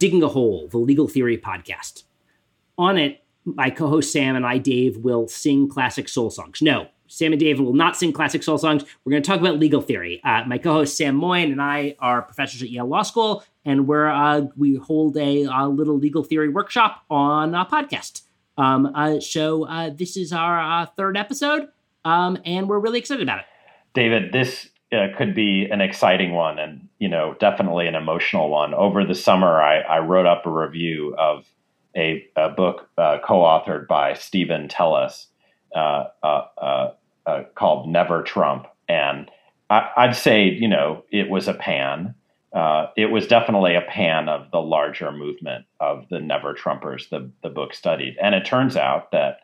Digging a Hole, the legal theory podcast. On it, my co host Sam and I, Dave, will sing classic soul songs. No, Sam and Dave will not sing classic soul songs. We're going to talk about legal theory. Uh, my co host Sam Moyn and I are professors at Yale Law School, and we're, uh, we hold a, a, little legal theory workshop on a podcast. Um, uh, so uh, this is our uh, third episode, um, and we're really excited about it. David, this uh, could be an exciting one and you know definitely an emotional one. Over the summer i, I wrote up a review of a, a book uh, co-authored by Steven Teles uh, uh, uh, uh called never trump. And I, would say you know it was a pan. It was definitely a pan of the larger movement of the never trumpers the, the book studied. And it turns out that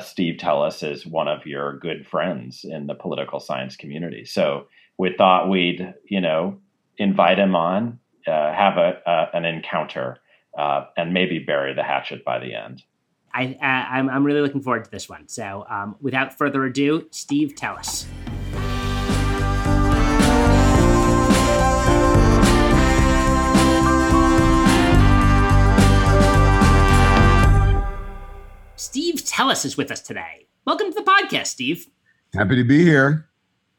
Steve Teles is one of your good friends in the political science community. So we thought we'd, you know, invite him on, uh, have a, uh, an encounter, uh, and maybe bury the hatchet by the end. I, I'm, I'm really looking forward to this one. So, um, without further ado, Steve, tell us. Steve Teles is with us today. Welcome to the podcast, Steve. Happy to be here.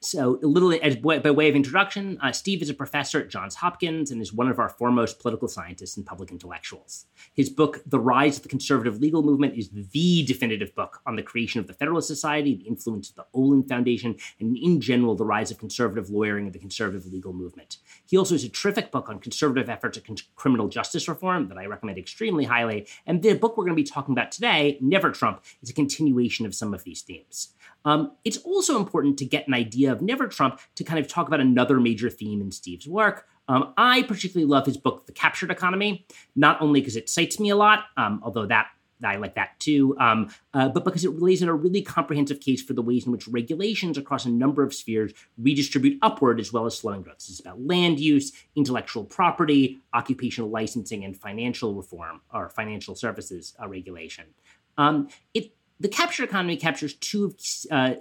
So, a little as by way of introduction, uh, Steve is a professor at Johns Hopkins and is one of our foremost political scientists and public intellectuals. His book, The Rise of the Conservative Legal Movement, is the definitive book on the creation of the Federalist Society, the influence of the Olin Foundation, and in general, the rise of conservative lawyering and the conservative legal movement. He also has a terrific book on conservative efforts at con- criminal justice reform that I recommend extremely highly. And the book we're going to be talking about today, Never Trump, is a continuation of some of these themes. Um, it's also important to get an idea of Never Trump to kind of talk about another major theme in Steve's work. Um, I particularly love his book, The Captured Economy, not only because it cites me a lot, um, although that I like that too, um, uh, but because it lays in a really comprehensive case for the ways in which regulations across a number of spheres redistribute upward as well as slowing growth. This is about land use, intellectual property, occupational licensing, and financial reform or financial services uh, regulation. Um, it the capture economy captures two of uh,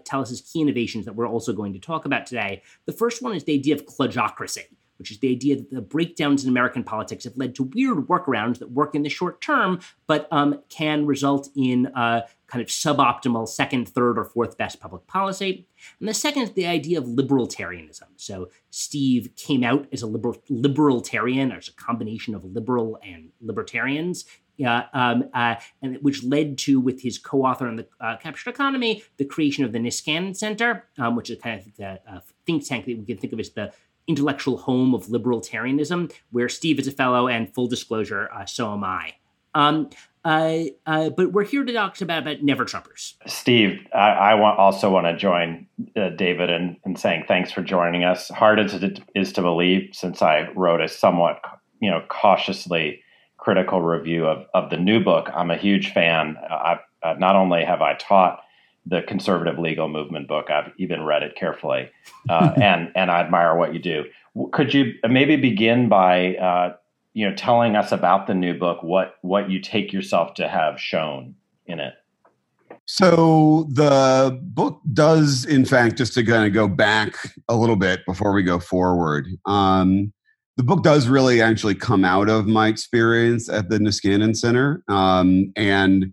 key innovations that we're also going to talk about today. The first one is the idea of kludgeocracy, which is the idea that the breakdowns in American politics have led to weird workarounds that work in the short term, but um, can result in uh, kind of suboptimal second, third, or fourth best public policy. And the second is the idea of liberaltarianism. So Steve came out as a liberal libertarian, as a combination of liberal and libertarians uh, um, uh, and which led to, with his co-author on the uh, captured economy, the creation of the Niskanen Center, um, which is kind of the uh, think tank that we can think of as the intellectual home of libertarianism, where Steve is a fellow, and full disclosure, uh, so am I. Um, uh, but we're here to talk about, about never Trumpers. Steve, I, I want, also want to join David in, in saying thanks for joining us. Hard as it is to believe, since I wrote a somewhat, you know, cautiously critical review of, of the new book. I'm a huge fan. I, uh, not only have I taught the conservative legal movement book, I've even read it carefully, uh, and and I admire what you do. Could you maybe begin by uh, you know telling us about the new book, what what you take yourself to have shown in it? So the book does, in fact, just to kind of go back a little bit before we go forward. Um, the book does really actually come out of my experience at the Niskanen Center. Um, and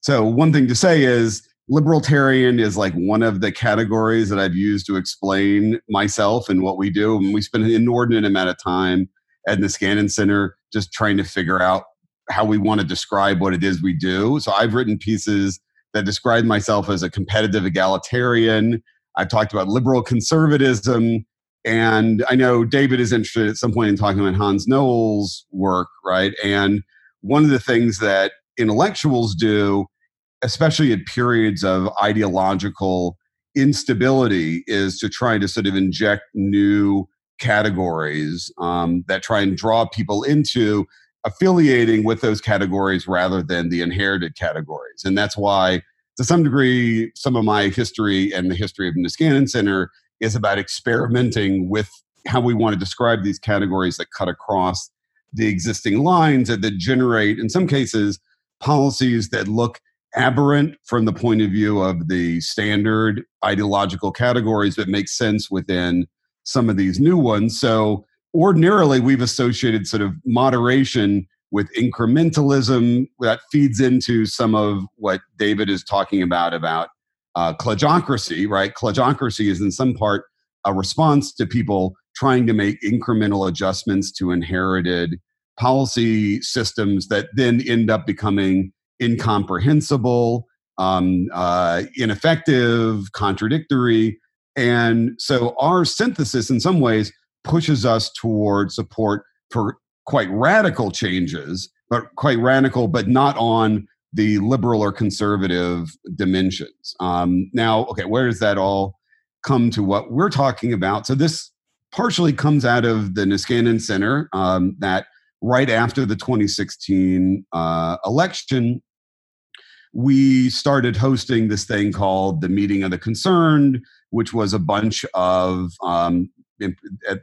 so, one thing to say is libertarian is like one of the categories that I've used to explain myself and what we do. And we spend an inordinate amount of time at the Niskanen Center just trying to figure out how we want to describe what it is we do. So, I've written pieces that describe myself as a competitive egalitarian. I've talked about liberal conservatism. And I know David is interested at some point in talking about Hans Noel's work, right? And one of the things that intellectuals do, especially at periods of ideological instability, is to try to sort of inject new categories um, that try and draw people into affiliating with those categories rather than the inherited categories. And that's why, to some degree, some of my history and the history of the Niskanen Center is about experimenting with how we want to describe these categories that cut across the existing lines and that generate, in some cases, policies that look aberrant from the point of view of the standard ideological categories that make sense within some of these new ones. So ordinarily we've associated sort of moderation with incrementalism that feeds into some of what David is talking about about uh, right? Kludgeocracy is in some part a response to people trying to make incremental adjustments to inherited policy systems that then end up becoming incomprehensible, um, uh, ineffective, contradictory. And so our synthesis, in some ways, pushes us toward support for quite radical changes, but quite radical, but not on the liberal or conservative dimensions. Um, now, okay, where does that all come to what we're talking about? So this partially comes out of the Niskanen Center um, that right after the 2016 uh, election, we started hosting this thing called the Meeting of the Concerned, which was a bunch of, um,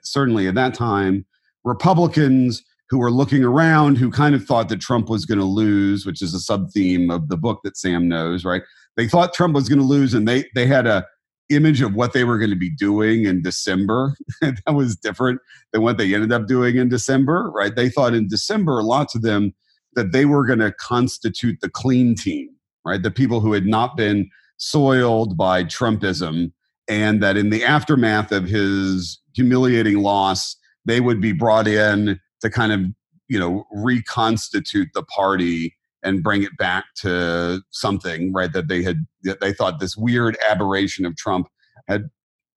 certainly at that time, Republicans who were looking around who kind of thought that Trump was going to lose, which is a sub theme of the book that Sam knows, right? They thought Trump was going to lose and they they had a image of what they were going to be doing in December that was different than what they ended up doing in December, right? They thought in December lots of them that they were going to constitute the clean team, right? The people who had not been soiled by Trumpism and that in the aftermath of his humiliating loss they would be brought in to kind of you know reconstitute the party and bring it back to something right that they had that they thought this weird aberration of Trump had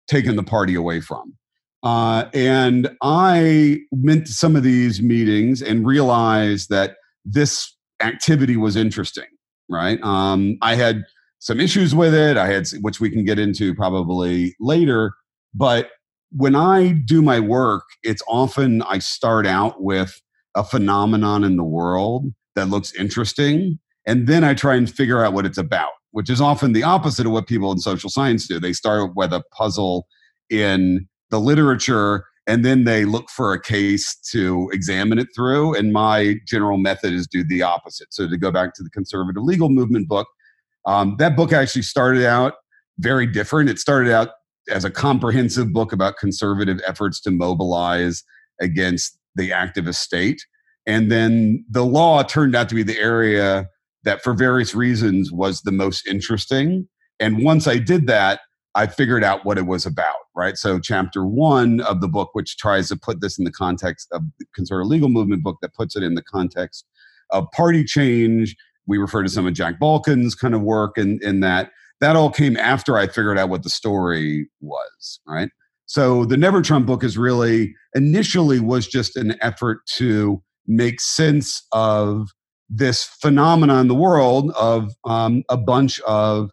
taken the party away from. Uh, and I went to some of these meetings and realized that this activity was interesting. Right, um, I had some issues with it. I had, which we can get into probably later. But when I do my work, it's often I start out with a phenomenon in the world that looks interesting. And then I try and figure out what it's about, which is often the opposite of what people in social science do. They start with a puzzle in the literature and then they look for a case to examine it through. And my general method is do the opposite. So to go back to the conservative legal movement book, um, that book actually started out very different. It started out as a comprehensive book about conservative efforts to mobilize against the activist state. And then the law turned out to be the area that, for various reasons, was the most interesting. And once I did that, I figured out what it was about, right? So, chapter one of the book, which tries to put this in the context of the conservative legal movement book, that puts it in the context of party change. We refer to some of Jack Balkin's kind of work in, in that that all came after I figured out what the story was, right? So the Never Trump book is really initially was just an effort to make sense of this phenomenon in the world of um, a bunch of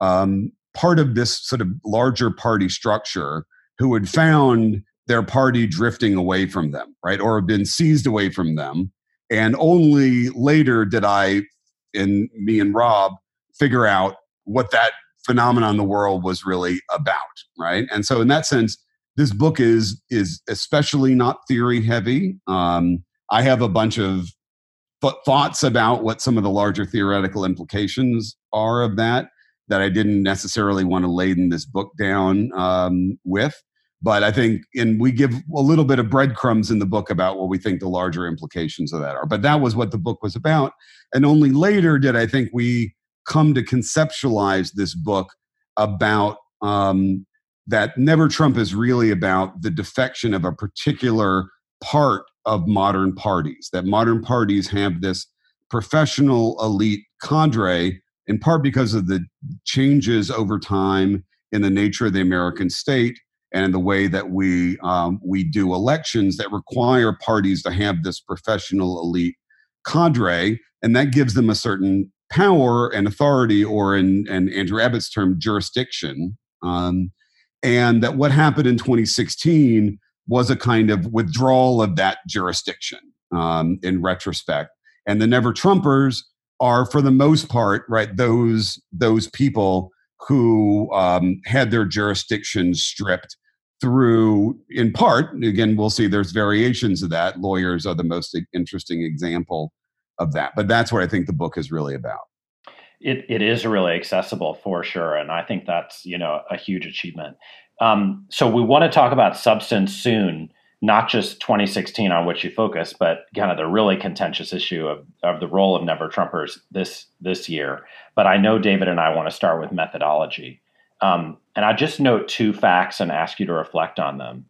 um, part of this sort of larger party structure who had found their party drifting away from them, right, or have been seized away from them. And only later did I, in me and Rob, figure out what that phenomenon in the world was really about, right? And so, in that sense, this book is is especially not theory heavy. Um, I have a bunch of th- thoughts about what some of the larger theoretical implications are of that that I didn't necessarily want to laden this book down um, with. But I think, and we give a little bit of breadcrumbs in the book about what we think the larger implications of that are. But that was what the book was about. And only later did I think we come to conceptualize this book about um, that Never Trump is really about the defection of a particular part of modern parties, that modern parties have this professional elite cadre, in part because of the changes over time in the nature of the American state and the way that we um, we do elections that require parties to have this professional elite cadre, and that gives them a certain power and authority, or in, in Andrew Abbott's term, jurisdiction. Um, and that what happened in 2016 was a kind of withdrawal of that jurisdiction um, in retrospect. And the Never Trumpers are, for the most part, right those those people who um, had their jurisdiction stripped through, in part. Again, we'll see. There's variations of that. Lawyers are the most interesting example of that. But that's what I think the book is really about. It, it is really accessible for sure, and I think that's you know a huge achievement. Um, so we want to talk about substance soon. not just 2016 on which you focus, but kind of the really contentious issue of, of the role of never Trumpers this this year. But I know David and I want to start with methodology. Um, and I just note two facts and ask you to reflect on them.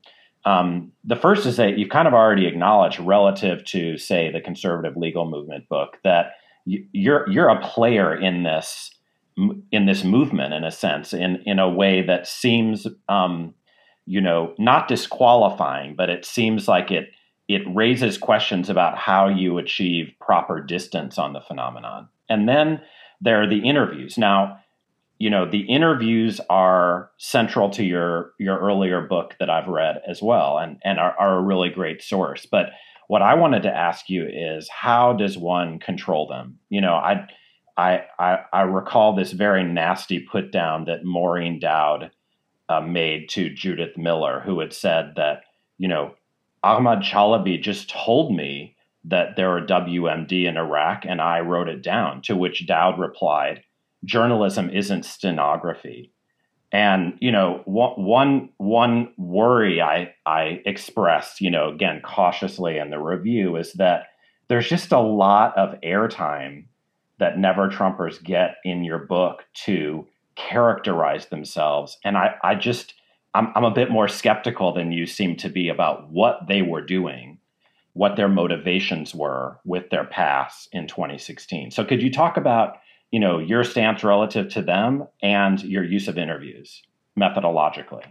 Um, the first is that you've kind of already acknowledged relative to, say, the conservative legal movement book that you, you're you're a player in this in this movement in a sense in in a way that seems um, you know not disqualifying, but it seems like it it raises questions about how you achieve proper distance on the phenomenon. And then there are the interviews. Now, you know the interviews are central to your your earlier book that I've read as well, and and are, are a really great source. But what I wanted to ask you is how does one control them? You know, I I I, I recall this very nasty put down that Maureen Dowd uh, made to Judith Miller, who had said that you know Ahmad Chalabi just told me that there are WMD in Iraq, and I wrote it down. To which Dowd replied journalism isn't stenography. And you know, one one worry I I expressed, you know, again cautiously in the review is that there's just a lot of airtime that never Trumpers get in your book to characterize themselves, and I I just I'm I'm a bit more skeptical than you seem to be about what they were doing, what their motivations were with their pass in 2016. So could you talk about you know your stance relative to them and your use of interviews methodologically.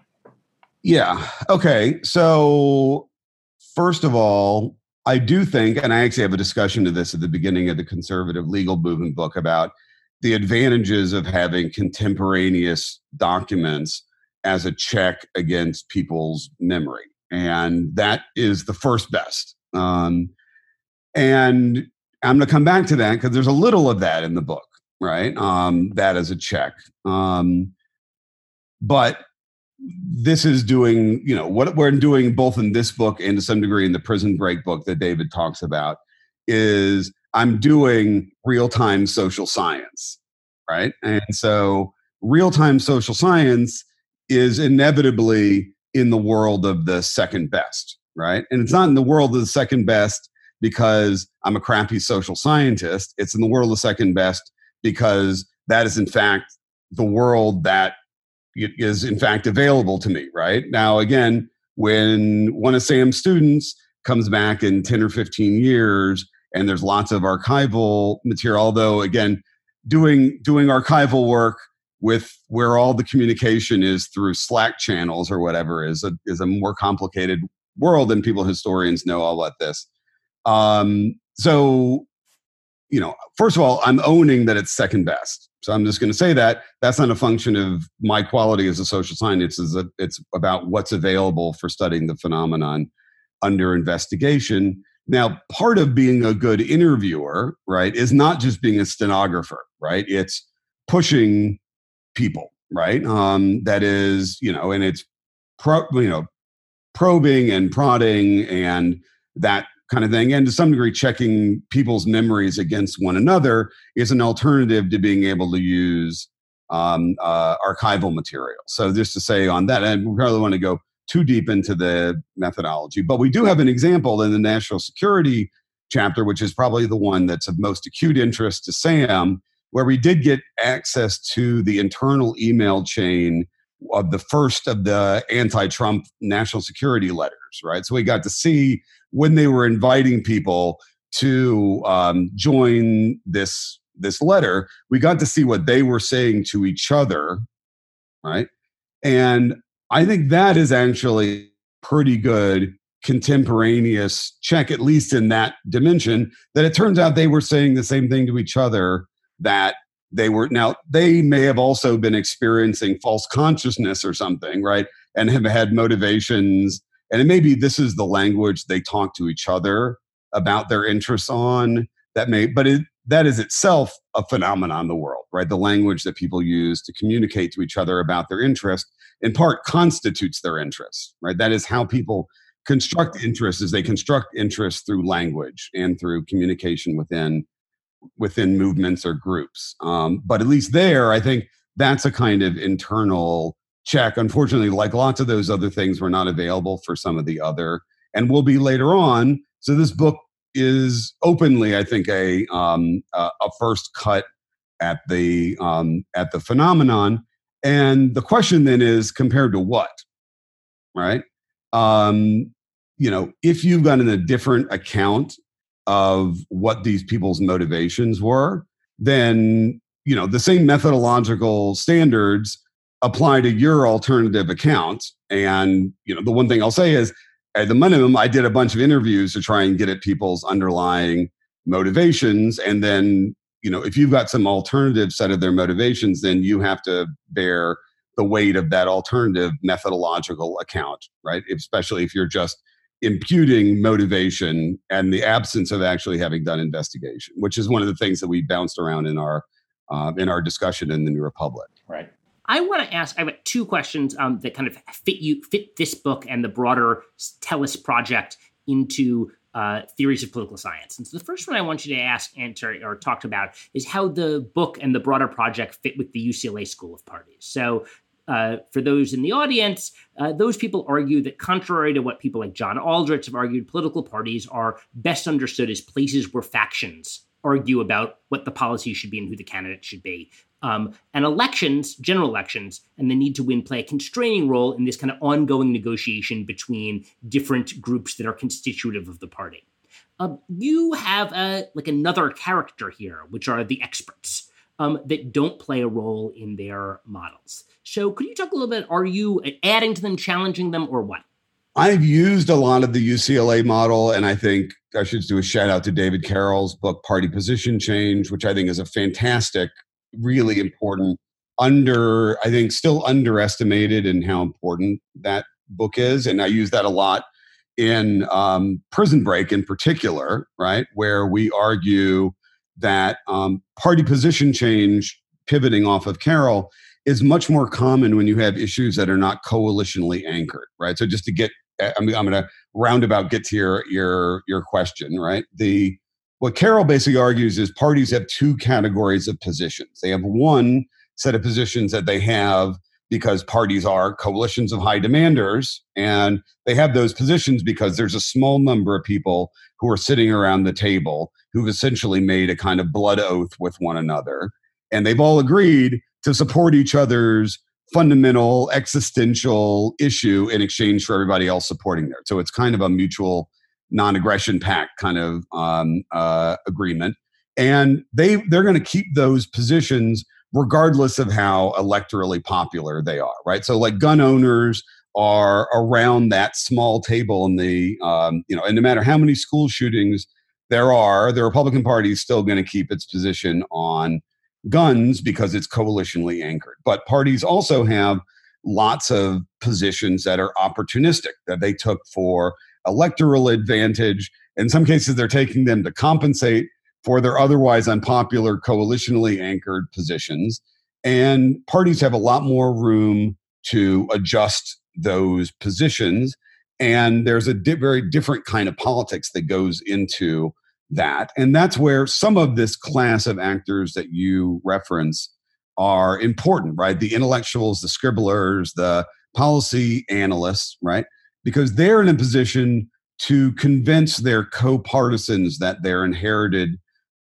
Yeah. Okay. So first of all i do think and i actually have a discussion to this at the beginning of the conservative legal movement book about the advantages of having contemporaneous documents as a check against people's memory. And that is the first best. Um, and i'm going to come back to that because there's a little of that in the book right? Um, that as a check. Um, but this is doing, you know, what we're doing both in this book and to some degree in the prison break book that David talks about is I'm doing real time social science, right? And so real time social science is inevitably in the world of the second best, right? And it's not in the world of the second best because I'm a crappy social scientist. It's in the world of the second best because that is in fact the world that is in fact available to me right? Now again when one of sam's students comes back in 10 or 15 years and there's lots of archival material although again doing doing archival work with where all the communication is through slack channels or whatever is a is a more complicated world and people historians know all about this. Um, so you know, first of all, I'm owning that it's second best. So I'm just going to say that that's not a function of my quality as a social scientist. It's, a, it's about what's available for studying the phenomenon under investigation. Now, part of being a good interviewer, right, is not just being a stenographer, right? It's pushing people, right? Um, that is, you know, and it's pro, you know, probing and prodding and that kind of thing. And to some degree, checking people's memories against one another is an alternative to being able to use um, uh, archival material. So, just to say on that, and we probably want to go too deep into the methodology, but we do have an example in the national security chapter, which is probably the one that's of most acute interest to Sam, where we did get access to the internal email chain of the first of the anti-Trump national security letters, right? So we got to see when they were inviting people to um, join this this letter, we got to see what they were saying to each other, right? And I think that is actually pretty good contemporaneous check, at least in that dimension, that it turns out they were saying the same thing to each other that they were now they may have also been experiencing false consciousness or something right and have had motivations and maybe this is the language they talk to each other about their interests on that may but it, that is itself a phenomenon in the world right the language that people use to communicate to each other about their interest in part constitutes their interest right that is how people construct interest is they construct interest through language and through communication within within movements or groups. Um, but at least there, I think that's a kind of internal check. Unfortunately, like lots of those other things, were not available for some of the other and will be later on. So this book is openly, I think, a um, a, first cut at the um, at the phenomenon. And the question then is compared to what, right? Um, you know, if you've gotten a different account of what these people's motivations were, then you know the same methodological standards apply to your alternative account. And you know, the one thing I'll say is, at the minimum, I did a bunch of interviews to try and get at people's underlying motivations, and then you know, if you've got some alternative set of their motivations, then you have to bear the weight of that alternative methodological account, right? Especially if you're just imputing motivation and the absence of actually having done investigation, which is one of the things that we bounced around in our uh, in our discussion in the New Republic. Right. I want to ask. I have two questions um, that kind of fit you fit this book and the broader Teles project into uh, theories of political science. And so the first one I want you to ask, answer, or talk about is how the book and the broader project fit with the UCLA School of Parties. So uh, for those in the audience, uh, those people argue that, contrary to what people like John Aldrich have argued, political parties are best understood as places where factions argue about what the policy should be and who the candidate should be. Um, and elections, general elections, and the need to win play a constraining role in this kind of ongoing negotiation between different groups that are constitutive of the party. Uh, you have a, like another character here, which are the experts um, that don't play a role in their models. So, could you talk a little bit? Are you adding to them, challenging them, or what? I've used a lot of the UCLA model, and I think I should do a shout out to David Karol's book, Party Position Change, which I think is a fantastic, really important, under, I think, still underestimated in how important that book is. And I use that a lot in um, Prison Break in particular, right? Where we argue that um, party position change, pivoting off of Carroll, is much more common when you have issues that are not coalitionally anchored, right? So just to get, I'm, I'm going to roundabout get to your your your question, right? The what Karol basically argues is parties have two categories of positions. They have one set of positions that they have because parties are coalitions of high demanders and they have those positions because there's a small number of people who are sitting around the table who've essentially made a kind of blood oath with one another and they've all agreed to support each other's fundamental existential issue in exchange for everybody else supporting there so it's kind of a mutual non-aggression pact kind of um, uh, agreement and they they're going to keep those positions regardless of how electorally popular they are, right? So, like gun owners are around that small table in the, um, you know, and no matter how many school shootings there are, the Republican Party is still going to keep its position on guns because it's coalitionally anchored. But parties also have lots of positions that are opportunistic that they took for electoral advantage. In some cases, they're taking them to compensate for their otherwise unpopular coalitionally anchored positions. And parties have a lot more room to adjust those positions. And there's a di- very different kind of politics that goes into that. And that's where some of this class of actors that you reference are important, right? The intellectuals, the scribblers, the policy analysts, right? Because they're in a position to convince their co partisans that their inherited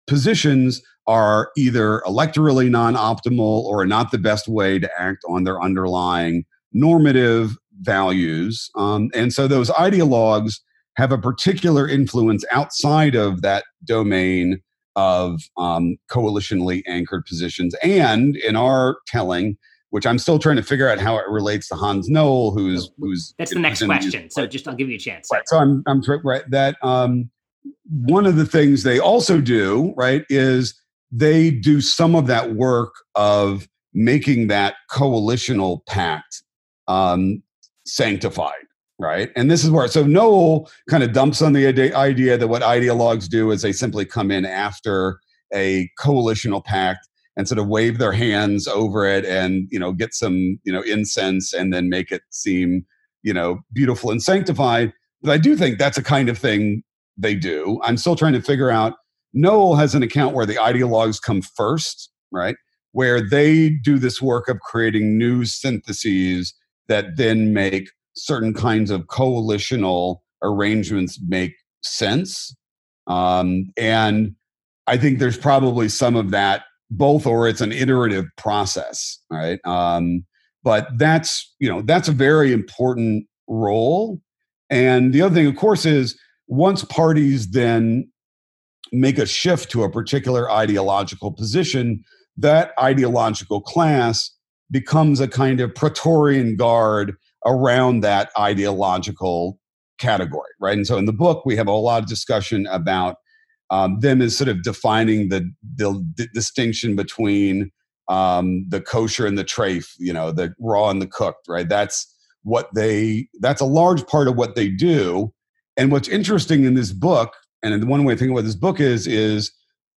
positions are either electorally non optimal or not the best way to act on their underlying normative values. Um, and so those ideologues have a particular influence outside of that domain of um, coalitionally anchored positions. And in our telling, which I'm still trying to figure out how it relates to Hans Noel, who's who's that's the next question. So just I'll give you a chance. Right. So I'm I'm right that um, one of the things they also do, right, is they do some of that work of making that coalitional pact um, sanctified, right? And this is where, so Noel kind of dumps on the idea that what ideologues do is they simply come in after a coalitional pact and sort of wave their hands over it and you know get some you know incense and then make it seem you know beautiful and sanctified but i do think that's a kind of thing they do. I'm still trying to figure out. Noel has an account where the ideologues come first, right? Where they do this work of creating new syntheses that then make certain kinds of coalitional arrangements make sense. Um, and I think there's probably some of that both, or it's an iterative process, right? Um, but that's you know that's a very important role. And the other thing, of course, is once parties then make a shift to a particular ideological position, that ideological class becomes a kind of Praetorian guard around that ideological category, right? And so in the book, we have a lot of discussion about um, them as sort of defining the, the, the distinction between um, the kosher and the treif, you know, the raw and the cooked, right? That's what they, that's a large part of what they do. And what's interesting in this book, and the one way to think about this book is, is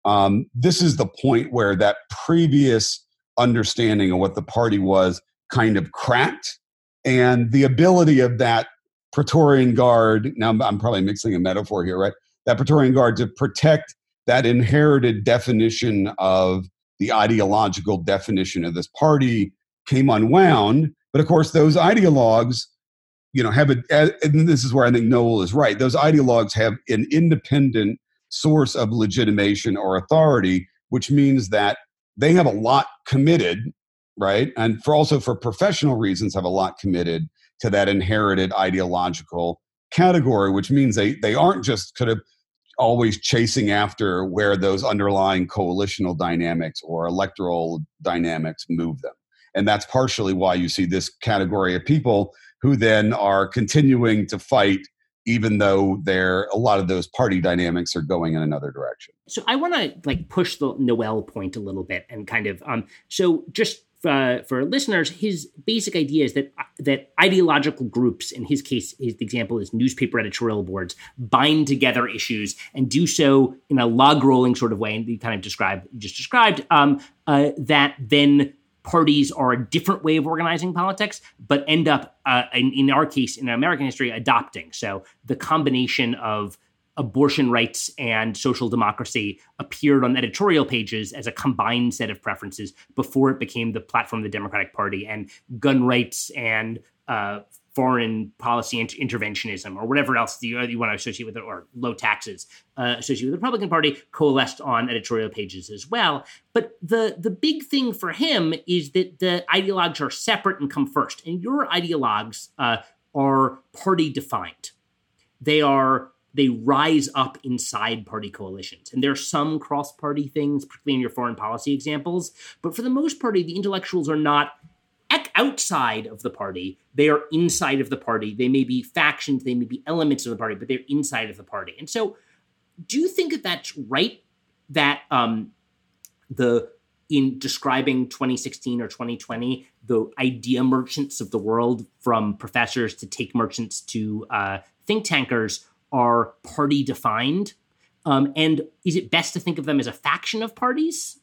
um, this is the point where that previous understanding of what the party was kind of cracked. And the ability of that Praetorian Guard, now I'm probably mixing a metaphor here, right? That Praetorian Guard to protect that inherited definition of the ideological definition of this party came unwound. But of course, those ideologues, you know, have a, and this is where I think Noel is right. Those ideologues have an independent source of legitimation or authority, which means that they have a lot committed, right? And for also for professional reasons, have a lot committed to that inherited ideological category, which means they they aren't just kind of always chasing after where those underlying coalitional dynamics or electoral dynamics move them. And that's partially why you see this category of people who then are continuing to fight even though there a lot of those party dynamics are going in another direction. So I want to like push the Noel point a little bit and kind of um so just uh, for listeners, his basic idea is that that ideological groups, in his case, his example is newspaper editorial boards, bind together issues and do so in a log rolling sort of way, and you kind of described just described um, uh, that then parties are a different way of organizing politics, but end up, uh, in, in, our case, in American history, adopting. So the combination of abortion rights and social democracy appeared on editorial pages as a combined set of preferences before it became the platform of the Democratic Party, and gun rights and uh, foreign policy inter- interventionism or whatever else you, you, want to associate with it, or low taxes uh, associated with the Republican Party, coalesced on editorial pages as well. But the the big thing for him is that the ideologues are separate and come first, and your ideologues uh, are party defined. They are they rise up inside party coalitions. And there are some cross party things, particularly in your foreign policy examples. But for the most part, the intellectuals are not outside of the party. They are inside of the party. They may be factions, they may be elements of the party, but they're inside of the party. And so, do you think that that's right? That um, the in describing 2016 or 2020, the idea merchants of the world, from professors to take merchants to uh, think tankers, are party defined? Um, and is it best to think of them as a faction of parties?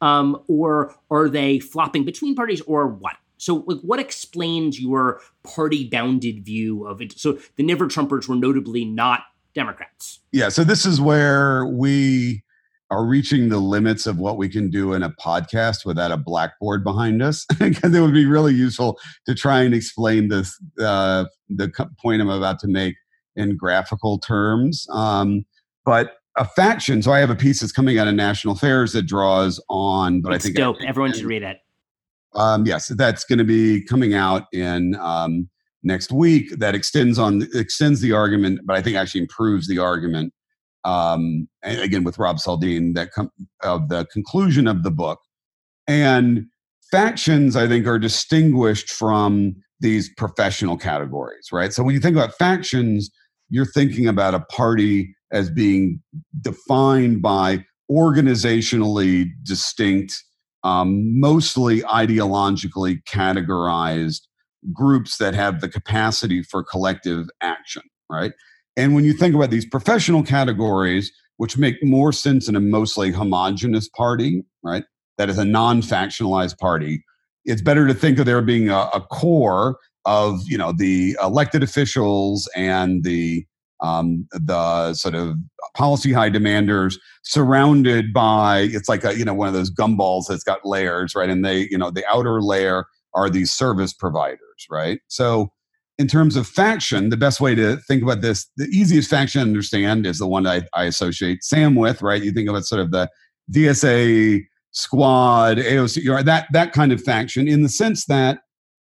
Um, or are they flopping between parties or what? So, like, what explains your party bounded view of it? So, the Never Trumpers were notably not Democrats. Yeah. So, this is where we are reaching the limits of what we can do in a podcast without a blackboard behind us because it would be really useful to try and explain this uh, the point i'm about to make in graphical terms. Um, but a faction. So I have a piece that's coming out of National Affairs that draws on. But it's I think dope. Everyone should read it. Um, yes, that's going to be coming out in um, next week. That extends on extends the argument, but I think actually improves the argument. Um, again, with Rob Saldin, that com- of the conclusion of the book, and factions, I think, are distinguished from these professional categories, right? So when you think about factions, you're thinking about a party as being defined by organizationally distinct, um, mostly ideologically categorized groups that have the capacity for collective action, right? And when you think about these professional categories, which make more sense in a mostly homogenous party, right? That is a non factionalized party. It's better to think of there being a, a core of you know the elected officials and the um, the sort of policy high demanders surrounded by it's like a you know one of those gumballs that's got layers right and they you know the outer layer are these service providers right so in terms of faction, the best way to think about this, the easiest faction to understand is the one I, I associate Sam with, right? You think of it sort of the DSA squad, AOC, that that kind of faction, in the sense that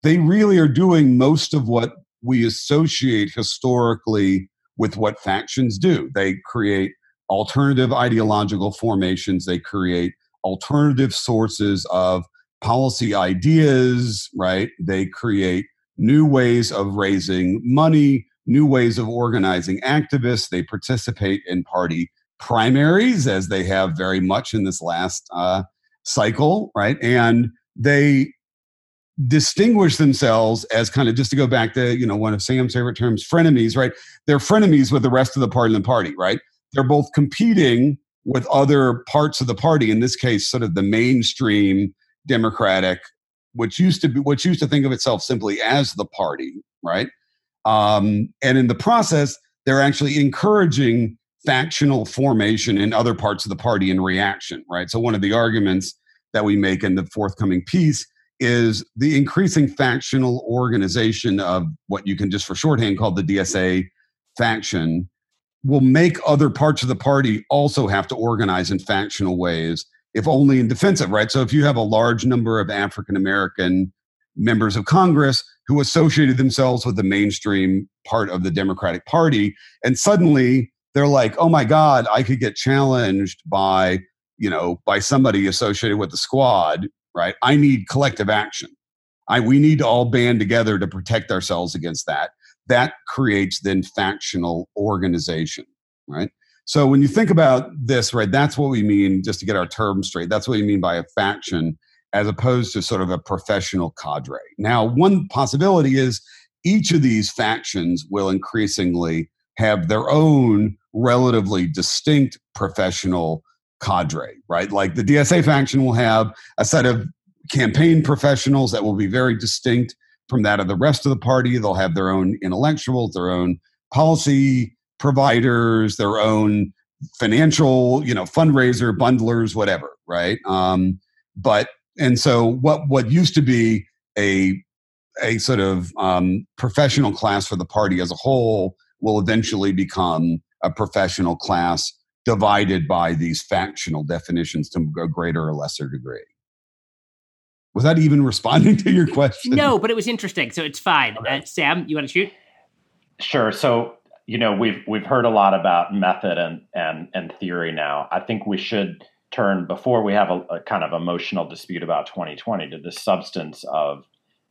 they really are doing most of what we associate historically with what factions do. They create alternative ideological formations. They create alternative sources of policy ideas, right? They create new ways of raising money, new ways of organizing activists. They participate in party primaries, as they have very much in this last uh, cycle, right? And they distinguish themselves as kind of just to go back to you know one of Sam's favorite terms, frenemies, right? They're frenemies with the rest of the Parliament Party, right? They're both competing with other parts of the party. In this case, sort of the mainstream Democratic which used to be which used to think of itself simply as the party, right? Um, and in the process, they're actually encouraging factional formation in other parts of the party in reaction, right? So one of the arguments that we make in the forthcoming piece is the increasing factional organization of what you can just for shorthand call the DSA faction will make other parts of the party also have to organize in factional ways if only in defensive, right? So if you have a large number of African American members of Congress who associated themselves with the mainstream part of the Democratic Party, and suddenly they're like, oh my God, I could get challenged by, you know, by somebody associated with the squad, right? I need collective action. I, we need to all band together to protect ourselves against that. That creates then factional organization, right? So when you think about this, right, that's what we mean, just to get our terms straight, that's what we mean by a faction as opposed to sort of a professional cadre. Now, one possibility is each of these factions will increasingly have their own relatively distinct professional cadre, right? Like the DSA faction will have a set of campaign professionals that will be very distinct from that of the rest of the party. They'll have their own intellectuals, their own policy providers, their own financial, you know, fundraiser, bundlers, whatever, right? Um, but and so what what used to be a a sort of um, professional class for the party as a whole will eventually become a professional class divided by these factional definitions to a greater or lesser degree. Was that even responding to your question? No, but it was interesting, so it's fine. Okay. Uh, Sam, you want to shoot? Sure. So you know we've we've heard a lot about method and and and theory now. I think we should turn before we have a, a kind of emotional dispute about 2020 to the substance of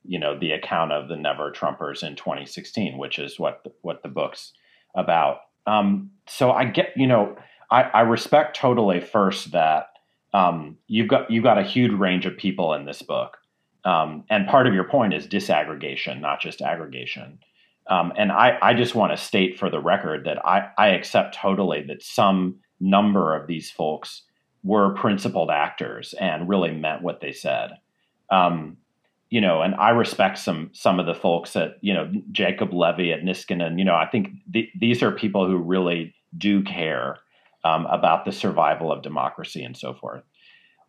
you know the account of the never Trumpers in 2016, which is what the, what the book's about. Um, so I get you know I, I respect totally first that um, you've got you've got a huge range of people in this book, um, and part of your point is disaggregation, not just aggregation. Um, and I, I just want to state for the record that I, I accept totally that some number of these folks were principled actors and really meant what they said. Um, you know, and I respect some some of the folks at you know Jacob Levy at Niskanen. You know, I think th- these are people who really do care um, about the survival of democracy and so forth.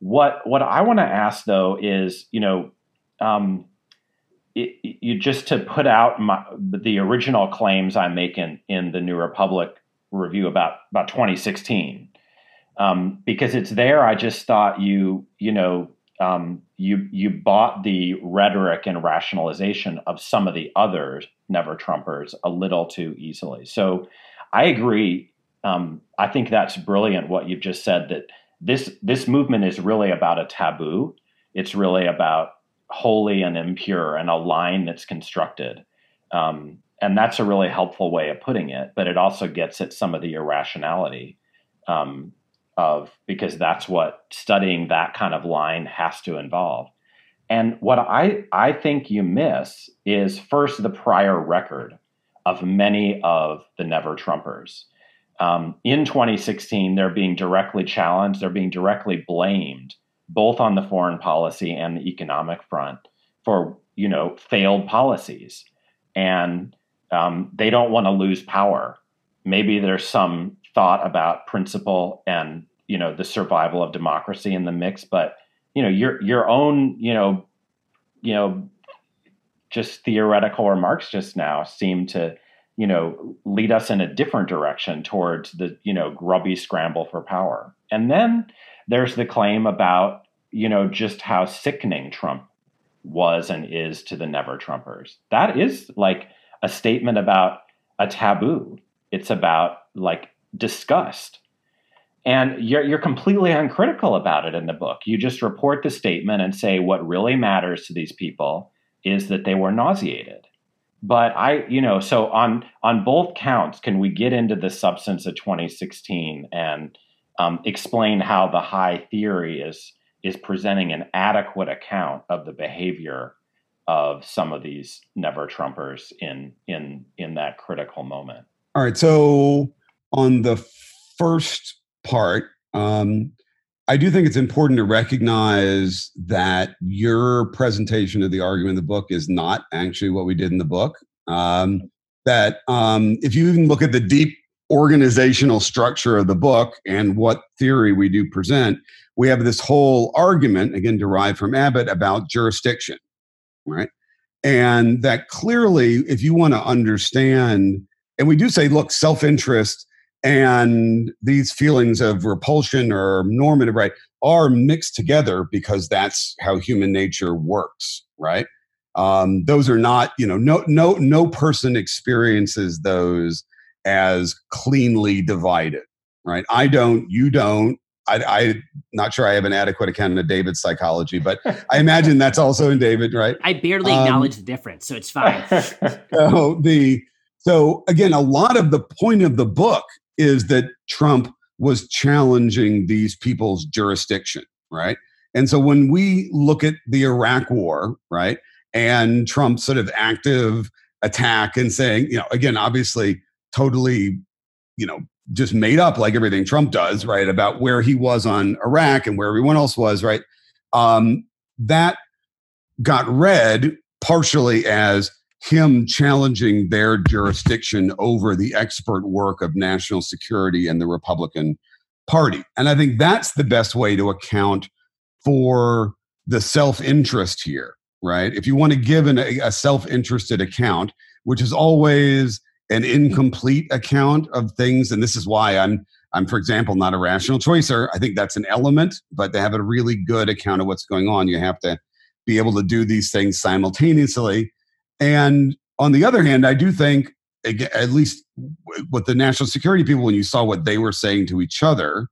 What what I want to ask though is, you know, um, it, you just to put out my, the original claims I make in, in the New Republic review about about 2016, um, because it's there. I just thought you you know um, you you bought the rhetoric and rationalization of some of the other never Trumpers a little too easily. So I agree. Um, I think that's brilliant what you've just said that this this movement is really about a taboo. It's really about holy and impure and a line that's constructed. Um, and that's a really helpful way of putting it, but it also gets at some of the irrationality um, of because that's what studying that kind of line has to involve. And what I, I think you miss is first the prior record of many of the never Trumpers. Um, in 2016, they're being directly challenged, they're being directly blamed both on the foreign policy and the economic front for you know failed policies. And um, they don't want to lose power. Maybe there's some thought about principle and you know the survival of democracy in the mix but you know your your own you know you know just theoretical remarks just now seem to you know lead us in a different direction towards the you know grubby scramble for power. And then there's the claim about you know just how sickening trump was and is to the never trumpers. That is like a statement about a taboo. It's about like disgust. And you're, you're completely uncritical about it in the book. You just report the statement and say what really matters to these people is that they were nauseated but I, you know, so on on both counts, can we get into the substance of 2016 and um, explain how the high theory is is presenting an adequate account of the behavior of some of these never Trumpers in in in that critical moment? All right. So on the first part, um, I do think it's important to recognize that your presentation of the argument in the book is not actually what we did in the book. Um, that um, if you even look at the deep organizational structure of the book and what theory we do present, we have this whole argument, again, derived from Abbott, about jurisdiction, right? And that clearly, if you want to understand, and we do say, look, self interest and these feelings of repulsion or normative right are mixed together because that's how human nature works right um, those are not you know no no no person experiences those as cleanly divided right i don't you don't I, am not sure I have an adequate account of David's psychology, but I imagine that's also in David, right? I barely um, acknowledge the difference, so it's fine. so the so again, a lot of the point of the book is that Trump was challenging these people's jurisdiction, right? And so when we look at the Iraq war, right, and Trump's sort of active attack and saying, you know, again, obviously totally, you know, just made up like everything Trump does, right, about where he was on Iraq and where everyone else was, right? Um, that got read partially as him challenging their jurisdiction over the expert work of national security and the Republican Party. And I think that's the best way to account for the self interest here, right? If you want to give an, a self interested account, which is always an incomplete account of things, and this is why I'm I'm, for example, not a rational choicer. I think that's an element, but to have a really good account of what's going on, you have to be able to do these things simultaneously. And on the other hand, I do think, at least with the national security people, when you saw what they were saying to each other,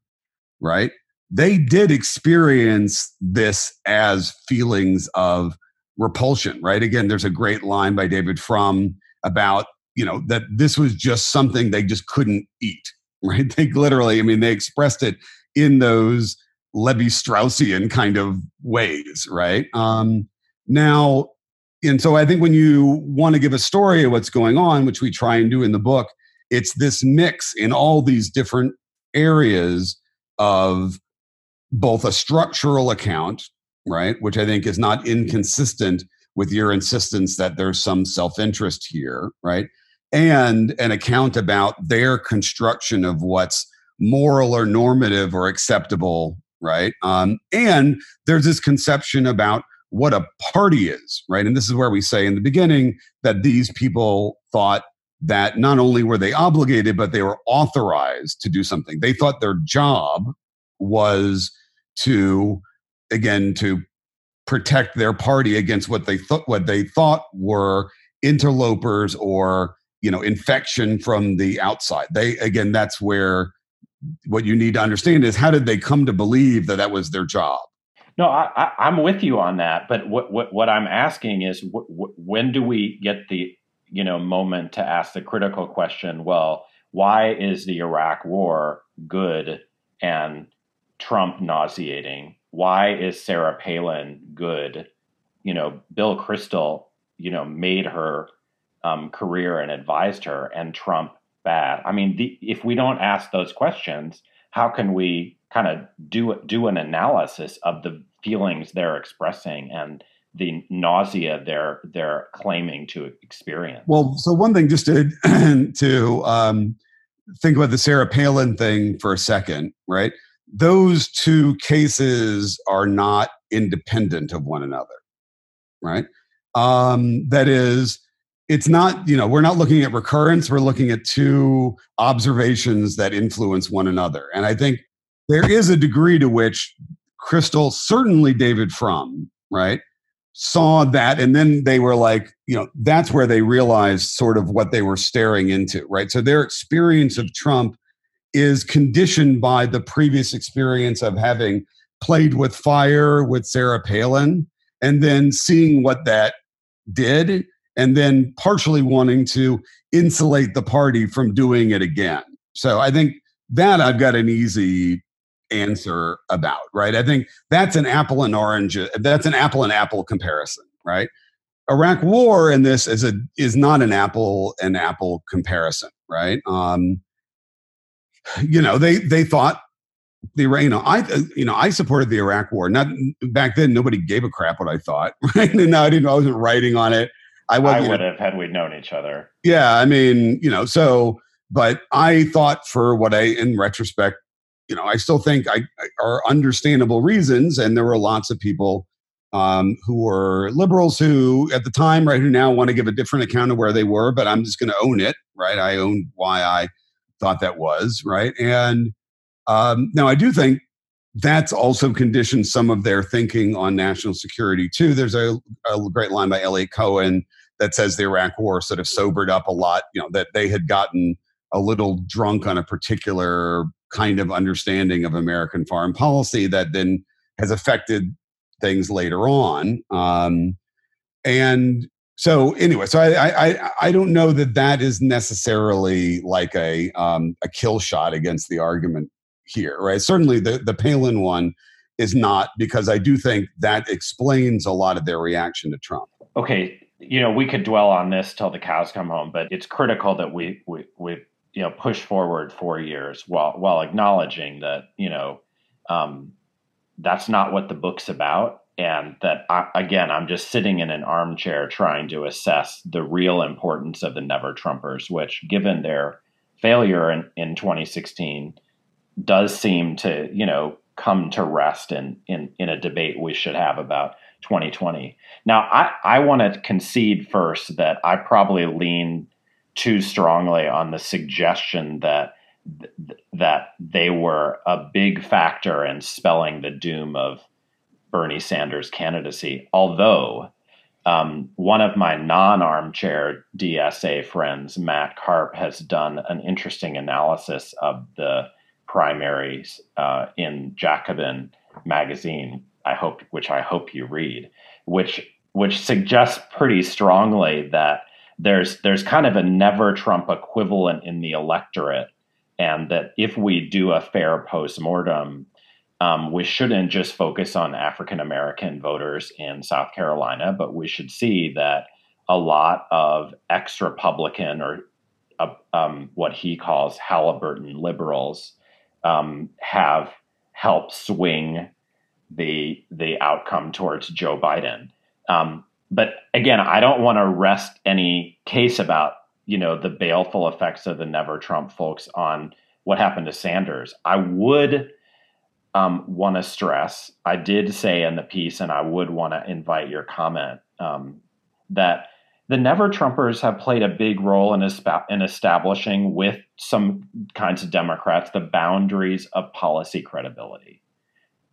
right? They did experience this as feelings of repulsion, right? Again, there's a great line by David Frum about, you know, that this was just something they just couldn't eat, right? They literally, I mean, they expressed it in those Levi Straussian kind of ways, right? Um, now, and so I think when you want to give a story of what's going on, which we try and do in the book, it's this mix in all these different areas of both a structural account, right, which I think is not inconsistent with your insistence that there's some self interest here, right, and an account about their construction of what's moral or normative or acceptable, right? Um, and there's this conception about what a party is, right? And this is where we say in the beginning that these people thought that not only were they obligated, but they were authorized to do something. They thought their job was to, again, to protect their party against what they thought what they thought were interlopers or you know infection from the outside. They again, that's where what you need to understand is how did they come to believe that that was their job no, I, am with you on that. But what, what, what I'm asking is, wh- wh- when do we get the you know moment to ask the critical question? Well, why is the Iraq War good and Trump nauseating? Why is Sarah Palin good? You know, Bill Kristol, you know, made her um, career and advised her, and Trump bad. I mean, the, if we don't ask those questions, how can we kind of do do an analysis of the feelings they're expressing and the nausea they're they're claiming to experience. Well, so one thing just to to um, think about the Sarah Palin thing for a second, right? Those two cases are not independent of one another, right? Um, that is, it's not, you know, we're not looking at recurrence, we're looking at two observations that influence one another. And I think there is a degree to which Kristol, certainly David Frum, right, saw that. And then they were like, you know, that's where they realized sort of what they were staring into, right? So their experience of Trump is conditioned by the previous experience of having played with fire with Sarah Palin and then seeing what that did and then partially wanting to insulate the party from doing it again. So I think that I've got an easy answer about, right? I think that's an apple and orange, that's an apple and apple comparison, right? Iraq war in this is a is not an apple and apple comparison, right? Um, you know, they they thought the you know I you know I supported the Iraq war. Not back then, nobody gave a crap what I thought, right? And now I didn't. I wasn't writing on it. I, I would know, have had we known each other. Yeah, I mean, you know, so but I thought for what I, in retrospect, you know, I still think I, I are understandable reasons, and there were lots of people um, who were liberals who, at the time, right, who now want to give a different account of where they were. But I'm just going to own it, right? I own why I thought that was right, and um, now I do think that's also conditioned some of their thinking on national security too. There's a, a great line by Eliot Cohen that says the Iraq War sort of sobered up a lot. You know that they had gotten a little drunk on a particular kind of understanding of American foreign policy that then has affected things later on. Um, and so anyway, so I, I I don't know that that is necessarily like a um, a kill shot against the argument here, right? Certainly the the Palin one is not because I do think that explains a lot of their reaction to Trump. Okay, you know we could dwell on this till the cows come home, but it's critical that we we we you know push forward four years while while acknowledging that you know um, that's not what the book's about. And that I, again i'm just sitting in an armchair trying to assess the real importance of the never trumpers which given their failure in, in 2016 does seem to you know come to rest in in, in a debate we should have about 2020 now i i want to concede first that i probably lean too strongly on the suggestion that that they were a big factor in spelling the doom of Bernie Sanders' candidacy. Although um, one of my non-armchair DSA friends, Matt Karp, has done an interesting analysis of the primaries uh, in Jacobin magazine. I hope, which I hope you read, which which suggests pretty strongly that there's there's kind of a never Trump equivalent in the electorate, and that if we do a fair postmortem, um, we shouldn't just focus on African American voters in South Carolina, but we should see that a lot of ex Republican or uh, um, what he calls Halliburton liberals um, have helped swing the the outcome towards Joe Biden. Um, but again, I don't want to rest any case about you know the baleful effects of the Never Trump folks on what happened to Sanders. I would um, want to stress. I did say in the piece, and I would want to invite your comment um, that the Never Trumpers have played a big role in, in establishing, with some kinds of Democrats, the boundaries of policy credibility,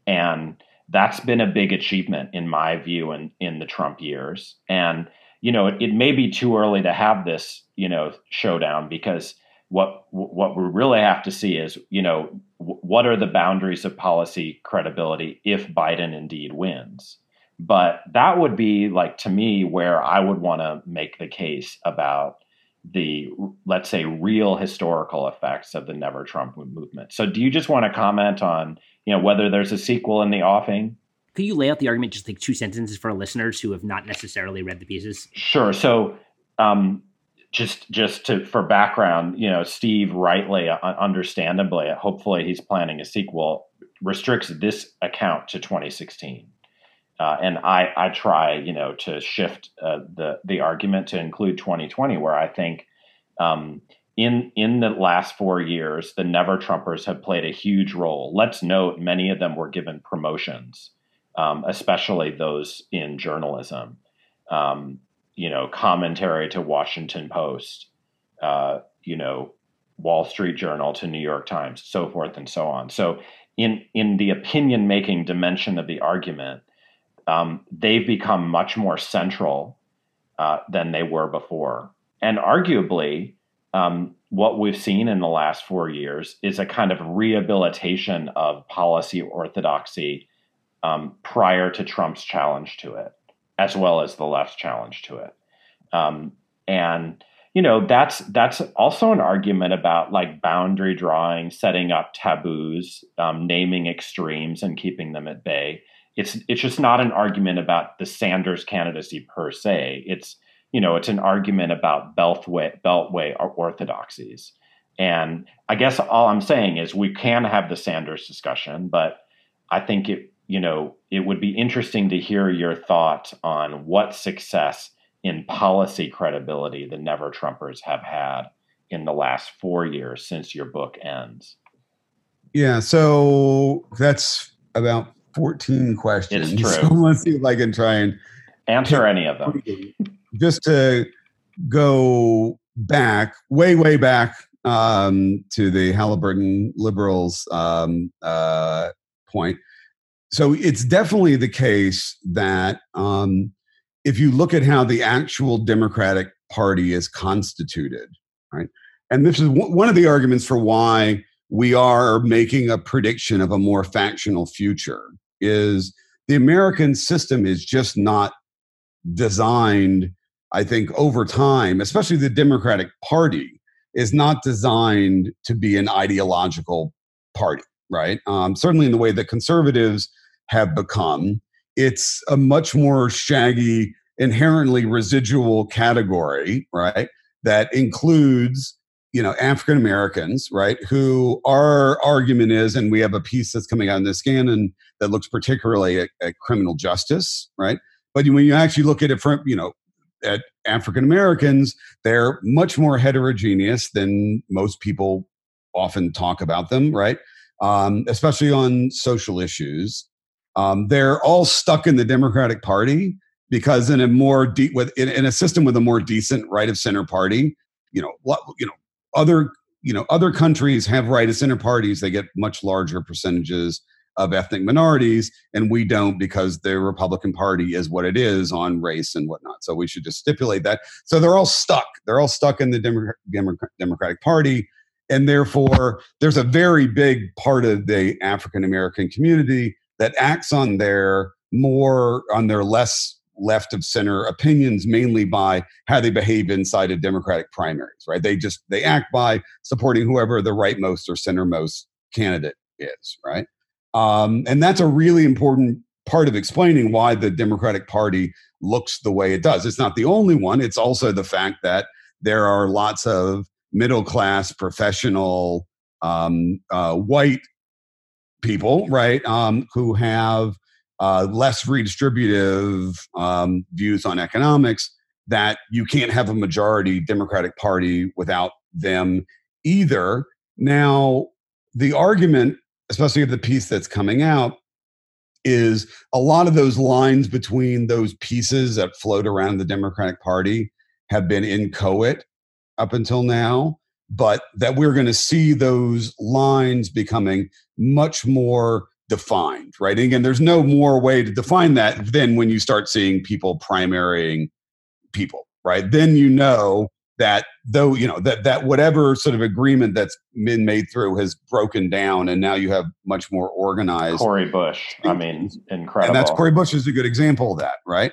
and that's been a big achievement in my view in, in the Trump years. And, you know, it, it may be too early to have this, you know, showdown because what what we really have to see is, you know, what are the boundaries of policy credibility if Biden indeed wins? But that would be like to me where I would want to make the case about the let's say real historical effects of the never trump movement so do you just want to comment on you know whether there's a sequel in the offing. Could you lay out the argument just like two sentences for listeners who have not necessarily read the pieces? Sure. So um, just just to for background you know steve rightly uh, understandably hopefully he's planning a sequel restricts this account to 2016 uh, and I, I try, you know, to shift uh, the the argument to include 2020, where I think um, in in the last four years, the Never Trumpers have played a huge role. Let's note, many of them were given promotions, um, especially those in journalism. um, you know, commentary to Washington Post, uh, you know, Wall Street Journal to New York Times, so forth and so on. So in in the opinion making dimension of the argument, um, they've become much more central uh, than they were before, and arguably. Um, what we've seen in the last four years is a kind of rehabilitation of policy orthodoxy um, prior to Trump's challenge to it, as well as the left's challenge to it. Um, and you know that's that's also an argument about like boundary drawing, setting up taboos, um, naming extremes, and keeping them at bay. It's it's just not an argument about the Sanders candidacy per se. It's you know, it's an argument about beltway, beltway orthodoxies. And I guess all I'm saying is we can have the Sanders discussion, but I think it, you know, it would be interesting to hear your thoughts on what success in policy credibility the Never Trumpers have had in the last four years since your book ends. Yeah, so that's about 14 questions. It's true. So let's see if I can try and answer any of them just to go back, way, way back um, to the Halliburton liberals um, uh, point. So it's definitely the case that um, if you look at how the actual Democratic Party is constituted, right, and this is w- one of the arguments for why we are making a prediction of a more factional future, is the American system is just not designed I think over time, especially the Democratic Party, is not designed to be an ideological party, right? Um, certainly in the way that conservatives have become, it's a much more shaggy, inherently residual category, right? That includes you know African Americans, right? Who our argument is, and we have a piece that's coming out in Niskanen that looks particularly at, at criminal justice, right? But when you actually look at it from you know at African Americans, they're much more heterogeneous than most people often talk about them, right? Um, especially on social issues. Um, they're all stuck in the Democratic Party because in a more deep with in, in, a system with a more decent right of center party, you know, what you know, other you know other countries have right of center parties. They get much larger percentages of ethnic minorities, and we don't because the Republican Party is what it is on race and whatnot. So we should just stipulate that. So they're all stuck. They're all stuck in the Demo- Demo- Democratic Party. And therefore, there's a very big part of the African American community that acts on their more, on their less left of center opinions mainly by how they behave inside of democratic primaries right they just they act by supporting whoever the rightmost or centermost candidate is right um, and that's a really important part of explaining why the Democratic Party looks the way it does. It's not the only one, it's also the fact that there are lots of middle class, professional, um, uh, white people, right, um, who have uh, less redistributive um, views on economics that you can't have a majority Democratic Party without them either. Now, the argument especially of the piece that's coming out, is a lot of those lines between those pieces that float around the Democratic Party have been inchoate up until now, but that we're going to see those lines becoming much more defined, right? And again, there's no more way to define that than when you start seeing people primarying people, right? Then you know that though you know that that whatever sort of agreement that's been made through has broken down and now you have much more organized. Cori Bush i mean incredible. and that's Cori Bush is a good example of that right?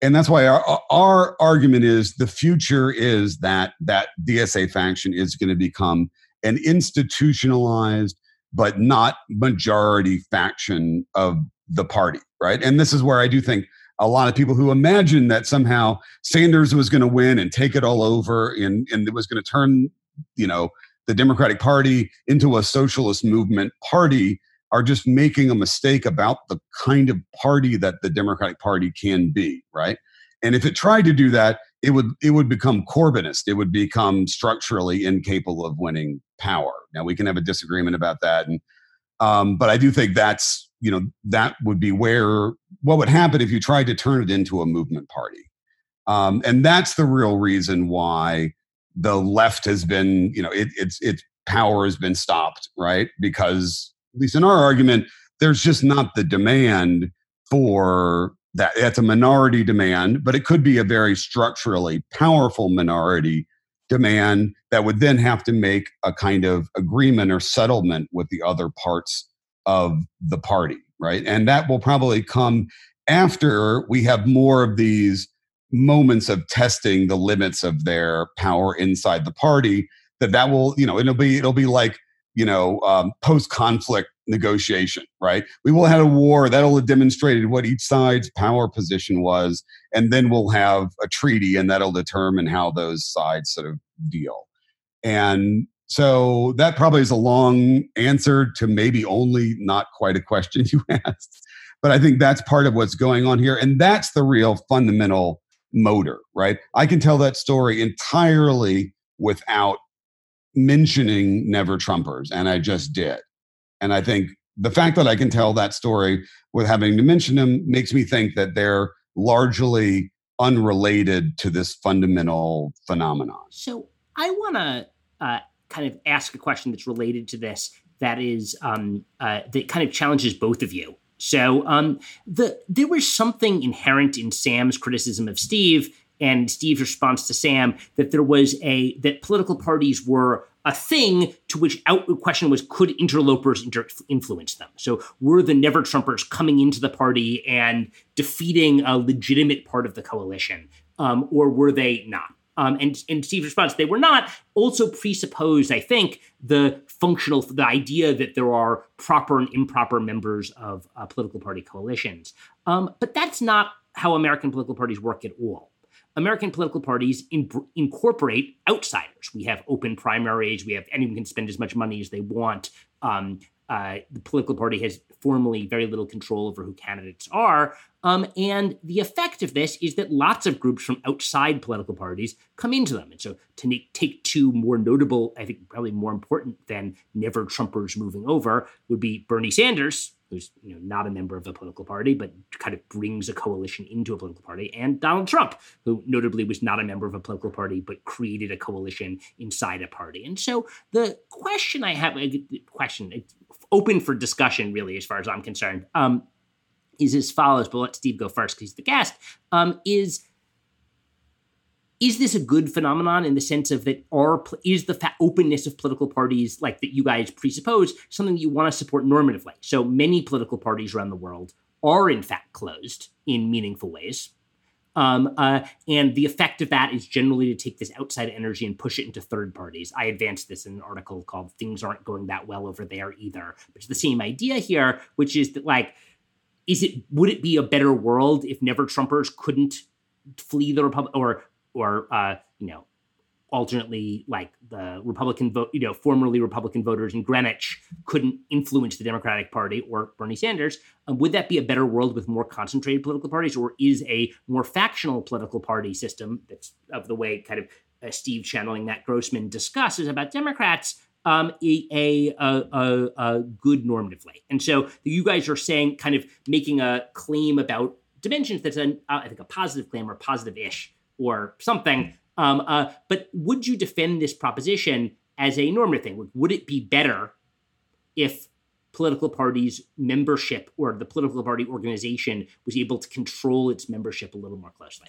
And that's why our our argument is the future is that that DSA faction is going to become an institutionalized but not majority faction of the party right? And this is where i do think a lot of people who imagined that somehow Sanders was going to win and take it all over and, and it was going to turn, you know, the Democratic Party into a socialist movement party are just making a mistake about the kind of party that the Democratic Party can be, right? And if it tried to do that, it would it would become Corbynist. It would become structurally incapable of winning power. Now we can have a disagreement about that, and um, but I do think that's you know that would be where what would happen if you tried to turn it into a movement party Um, and that's the real reason why the left has been, you know, it, it's its power has been stopped, right? Because at least in our argument, there's just not the demand for that. It's a minority demand, but it could be a very structurally powerful minority demand that would then have to make a kind of agreement or settlement with the other parts of the party, right? And that will probably come after we have more of these moments of testing the limits of their power inside the party that that will you know it'll be it'll be like you know um, post conflict negotiation right we will have a war that'll have demonstrated what each side's power position was and then we'll have a treaty and that'll determine how those sides sort of deal and so that probably is a long answer to maybe only not quite a question you asked but i think that's part of what's going on here and that's the real fundamental motor, right? I can tell that story entirely without mentioning never Trumpers, and I just did. And I think the fact that I can tell that story with having to mention them makes me think that they're largely unrelated to this fundamental phenomenon. So I want to uh, kind of ask a question that's related to this that is um, uh, that kind of challenges both of you. So um, the there was something inherent in Sam's criticism of Steve and Steve's response to Sam that there was a that political parties were a thing to which out the question was could interlopers inter- influence them so were the never trumpers coming into the party and defeating a legitimate part of the coalition um, or were they not um, and, and Steve's response, they were not, also presupposed, I think, the functional, the idea that there are proper and improper members of uh, political party coalitions. Um, but that's not how American political parties work at all. American political parties in, incorporate outsiders. We have open primaries. We have anyone can spend as much money as they want. Um, uh, the political party has formally very little control over who candidates are. Um, and the effect of this is that lots of groups from outside political parties come into them. And so to take two more notable, I think probably more important than never Trumpers moving over would be Bernie Sanders, who's you know not a member of a political party, but kind of brings a coalition into a political party, and Donald Trump, who notably was not a member of a political party, but created a coalition inside a party. And so the question I have, question, open for discussion, really, as far as I'm concerned. Um, is as follows, but let Steve go first because he's the guest. Um, is is this a good phenomenon in the sense of that are is the fa- openness of political parties like that you guys presuppose something that you want to support normatively? So many political parties around the world are in fact closed in meaningful ways. Um, uh, and the effect of that is generally to take this outside energy and push it into third parties. I advanced this in an article called Things Aren't Going That Well Over There Either. But it's the same idea here, which is that, like, is it would it be a better world if never Trumpers couldn't flee the Republic or or uh, you know alternately like the Republican vote, you know, formerly Republican voters in Greenwich couldn't influence the Democratic Party or Bernie Sanders. Um, would that be a better world with more concentrated political parties, or is a more factional political party system that's of the way kind of uh, Steve channeling Matt Grossmann discusses about Democrats um, a, a, a, a good normatively. And so you guys are saying, kind of making a claim about dimensions that's, an, uh, I think, a positive claim or positive ish or something. Um, uh, but would you defend this proposition as a normative thing? Would, would it be better if political parties' membership or the political party organization was able to control its membership a little more closely?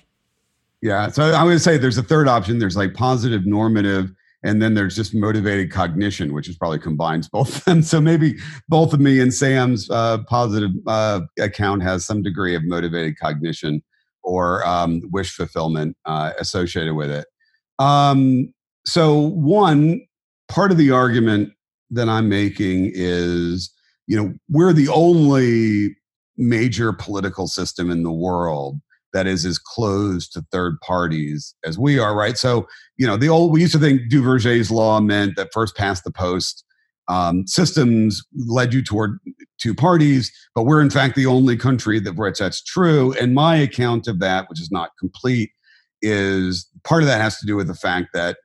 Yeah, so going to say there's a third option. There's like positive normative and then there's just motivated cognition which is probably combines both of them so maybe both of me and sam's uh, positive uh, account has some degree of motivated cognition or um, wish fulfillment uh, associated with it um, so one part of the argument that i'm making is you know we're the only major political system in the world that is as closed to third parties as we are, right? So, you know, the old we used to think Duverger's law meant that first past the post um, systems led you toward two parties, but we're in fact the only country that which that's true. And my account of that, which is not complete, is part of that has to do with the fact that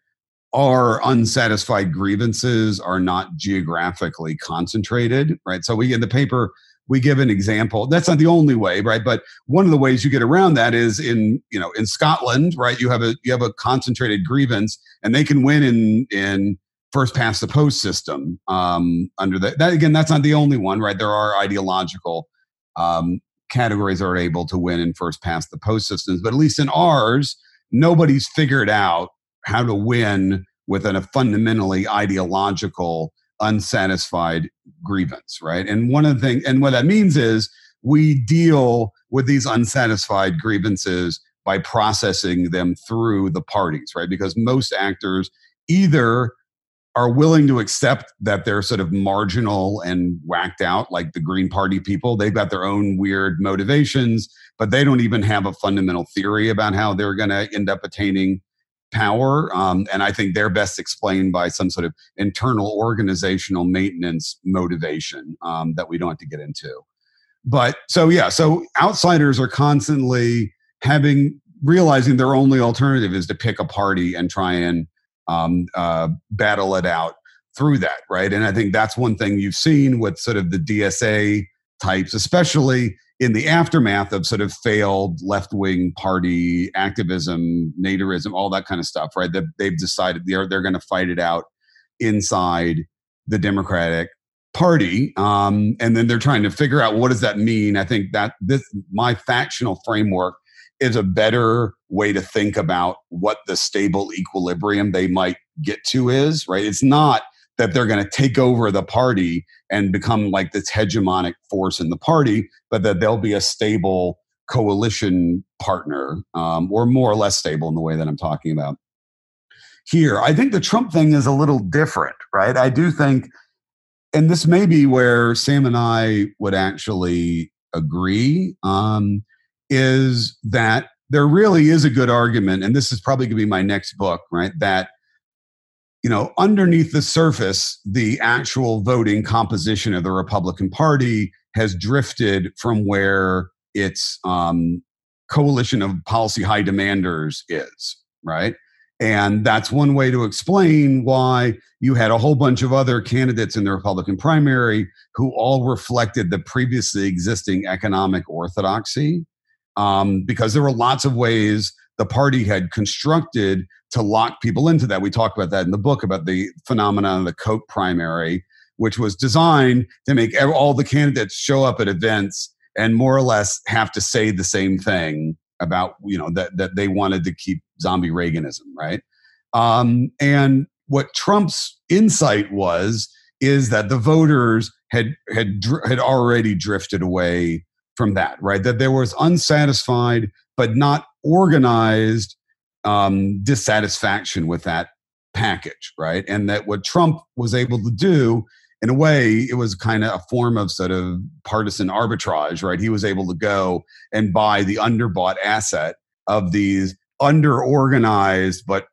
our unsatisfied grievances are not geographically concentrated, right? So we in the paper we give an example. That's not the only way, right? But one of the ways you get around that is in you know in Scotland, right? You have a you have a concentrated grievance, and they can win in in first past the post system um, under that. That again, that's not the only one, right? There are ideological um, categories that are able to win in first past the post systems, but at least in ours, nobody's figured out how to win within a fundamentally ideological unsatisfied grievance, right? And one of the things, and what that means is we deal with these unsatisfied grievances by processing them through the parties, right? Because most actors either are willing to accept that they're sort of marginal and whacked out, like the Green Party people. They've got their own weird motivations, but they don't even have a fundamental theory about how they're going to end up attaining power. Um, and I think they're best explained by some sort of internal organizational maintenance motivation um, that we don't have to get into. But so, yeah, so outsiders are constantly having, realizing their only alternative is to pick a party and try and um, uh, battle it out through that, right? And I think that's one thing you've seen with sort of the DSA types, especially in the aftermath of sort of failed left wing party activism, Naderism, all that kind of stuff, right? That they've decided they're they're going to fight it out inside the Democratic Party, um, and then they're trying to figure out what does that mean. I think that this my factional framework is a better way to think about what the stable equilibrium they might get to is. Right? It's not that they're going to take over the party and become like this hegemonic force in the party, but that they'll be a stable coalition partner um, or more or less stable in the way that I'm talking about here. I think the Trump thing is a little different, right? I do think, and this may be where Sam and I would actually agree, um, is that there really is a good argument, and this is probably going to be my next book, right? That you know, underneath the surface, the actual voting composition of the Republican Party has drifted from where its um, coalition of policy high demanders is, right? And that's one way to explain why you had a whole bunch of other candidates in the Republican primary who all reflected the previously existing economic orthodoxy. Um, because there were lots of ways the party had constructed to lock people into that. We talk about that in the book about the phenomenon of the Koch primary, which was designed to make all the candidates show up at events and more or less have to say the same thing about you know that that they wanted to keep zombie Reaganism, right? Um, and what Trump's insight was is that the voters had had had already drifted away from that, right? That there was unsatisfied but not organized um, dissatisfaction with that package, right? And that what Trump was able to do, in a way, it was kind of a form of sort of partisan arbitrage, right? He was able to go and buy the underbought asset of these underorganized but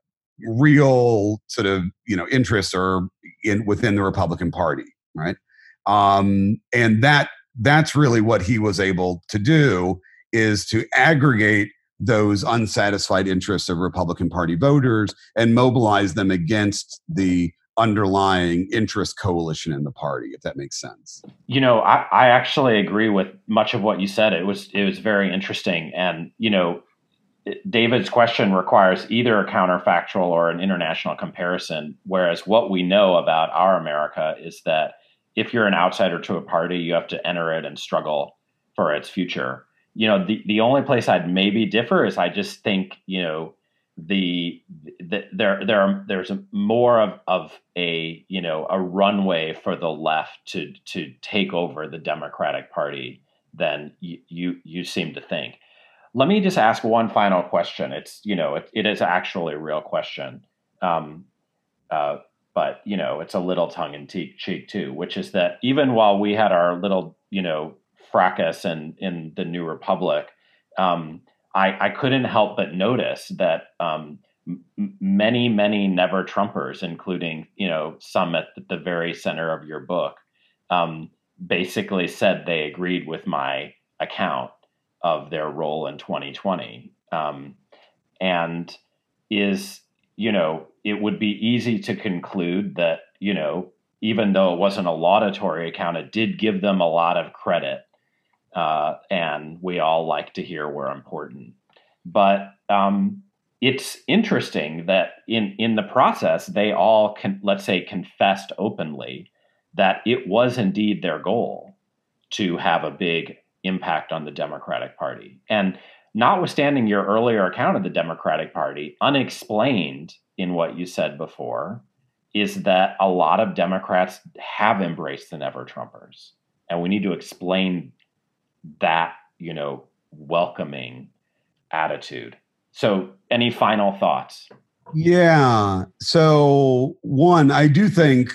real sort of you know interests are in within the Republican Party, right? Um, and that that's really what he was able to do is to aggregate those unsatisfied interests of Republican Party voters and mobilize them against the underlying interest coalition in the party, if that makes sense. You know, I, I actually agree with much of what you said. It was it was very interesting. And, you know, David's question requires either a counterfactual or an international comparison. Whereas what we know about our America is that if you're an outsider to a party, you have to enter it and struggle for its future you know, the, the only place I'd maybe differ is I just think, you know, the, the there there are, there's more of, of a you know a runway for the left to to take over the Democratic Party than you you, you seem to think. Let me just ask one final question. It's you know it, it is actually a real question, um, uh, but you know it's a little tongue in cheek too, which is that even while we had our little you know fracas in in the New Republic, um, I, I couldn't help but notice that um, many many never Trumpers, including you know some at the very center of your book, um, basically said they agreed with my account of their role in 2020, um, and is you know it would be easy to conclude that you know even though it wasn't a laudatory account, it did give them a lot of credit uh, and we all like to hear we're important. But um, it's interesting that in in the process, they all can, let's say confessed openly that it was indeed their goal to have a big impact on the Democratic Party. And notwithstanding your earlier account of the Democratic Party, unexplained in what you said before is that a lot of Democrats have embraced the never Trumpers. And we need to explain that, you know, welcoming attitude. So, any final thoughts? Yeah. So, one, I do think,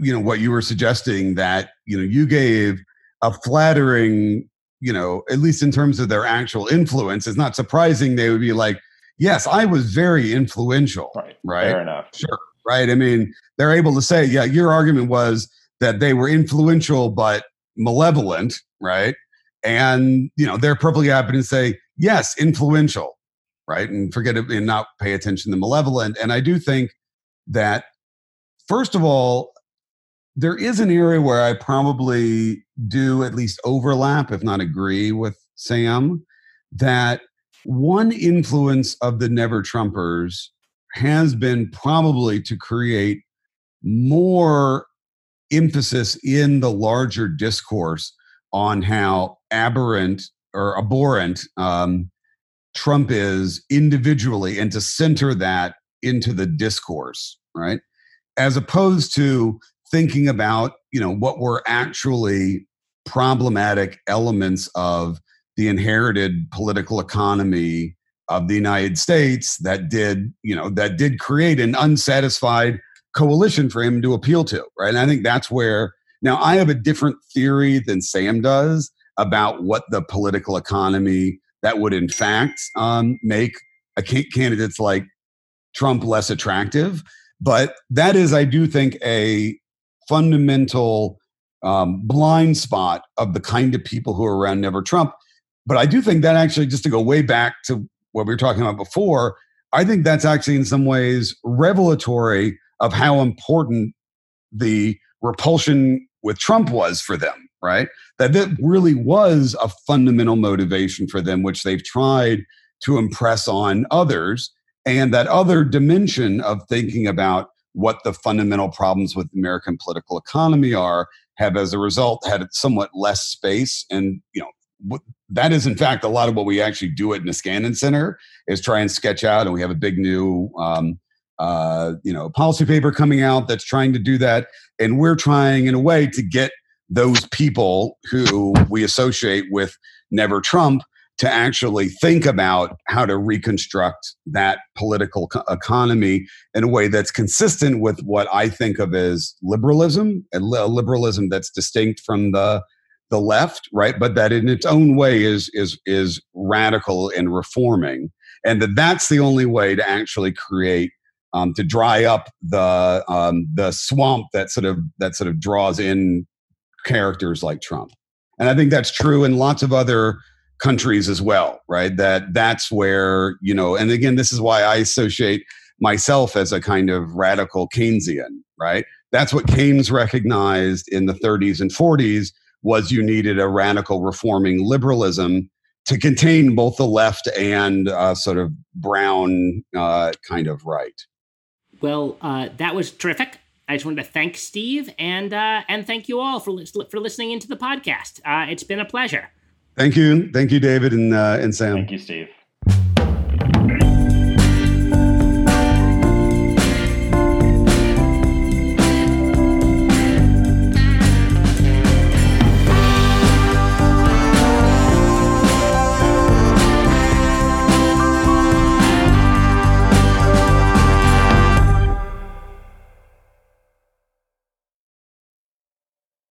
you know, what you were suggesting that, you know, you gave a flattering, you know, at least in terms of their actual influence, it's not surprising they would be like, yes, I was very influential. Right. Right. Fair enough. Sure. Right. I mean, they're able to say, yeah, your argument was that they were influential but malevolent, right? And you know, they're perfectly happy to say, yes, influential, right? And forget it and not pay attention to malevolent. And I do think that first of all, there is an area where I probably do at least overlap, if not agree with Sam, that one influence of the Never Trumpers has been probably to create more emphasis in the larger discourse on how aberrant or abhorrent um, Trump is individually and to center that into the discourse, right? As opposed to thinking about, you know, what were actually problematic elements of the inherited political economy of the United States that did, you know, that did create an unsatisfied coalition for him to appeal to, right? And I think that's where now I have a different theory than Sam does about what the political economy that would in fact um, make a candidates like Trump less attractive. But that is, I do think, a fundamental um, blind spot of the kind of people who are around Never Trump. But I do think that actually, just to go way back to what we were talking about before, I think that's actually in some ways revelatory of how important the repulsion with Trump was for them, right? That that really was a fundamental motivation for them, which they've tried to impress on others. And that other dimension of thinking about what the fundamental problems with American political economy are have as a result had somewhat less space. And you know that is in fact a lot of what we actually do at Niskanen Center is try and sketch out and we have a big new um, uh, you know policy paper coming out that's trying to do that. And we're trying in a way to get those people who we associate with never trump to actually think about how to reconstruct that political co- economy in a way that's consistent with what I think of as liberalism, a liberalism that's distinct from the the left, right? But that in its own way is is is radical and reforming, and that that's the only way to actually create um, to dry up the um, the swamp that sort of that sort of draws in characters like Trump. And I think that's true in lots of other countries as well, right? That that's where you know. And again, this is why I associate myself as a kind of radical Keynesian, right? That's what Keynes recognized in the 30s and 40s was you needed a radical reforming liberalism to contain both the left and uh, sort of brown uh, kind of right. Well, uh, that was terrific. I just wanted to thank Steve and uh, and thank you all for for listening into the podcast. Uh, it's been a pleasure. Thank you, thank you, David and uh, and Sam. Thank you, Steve.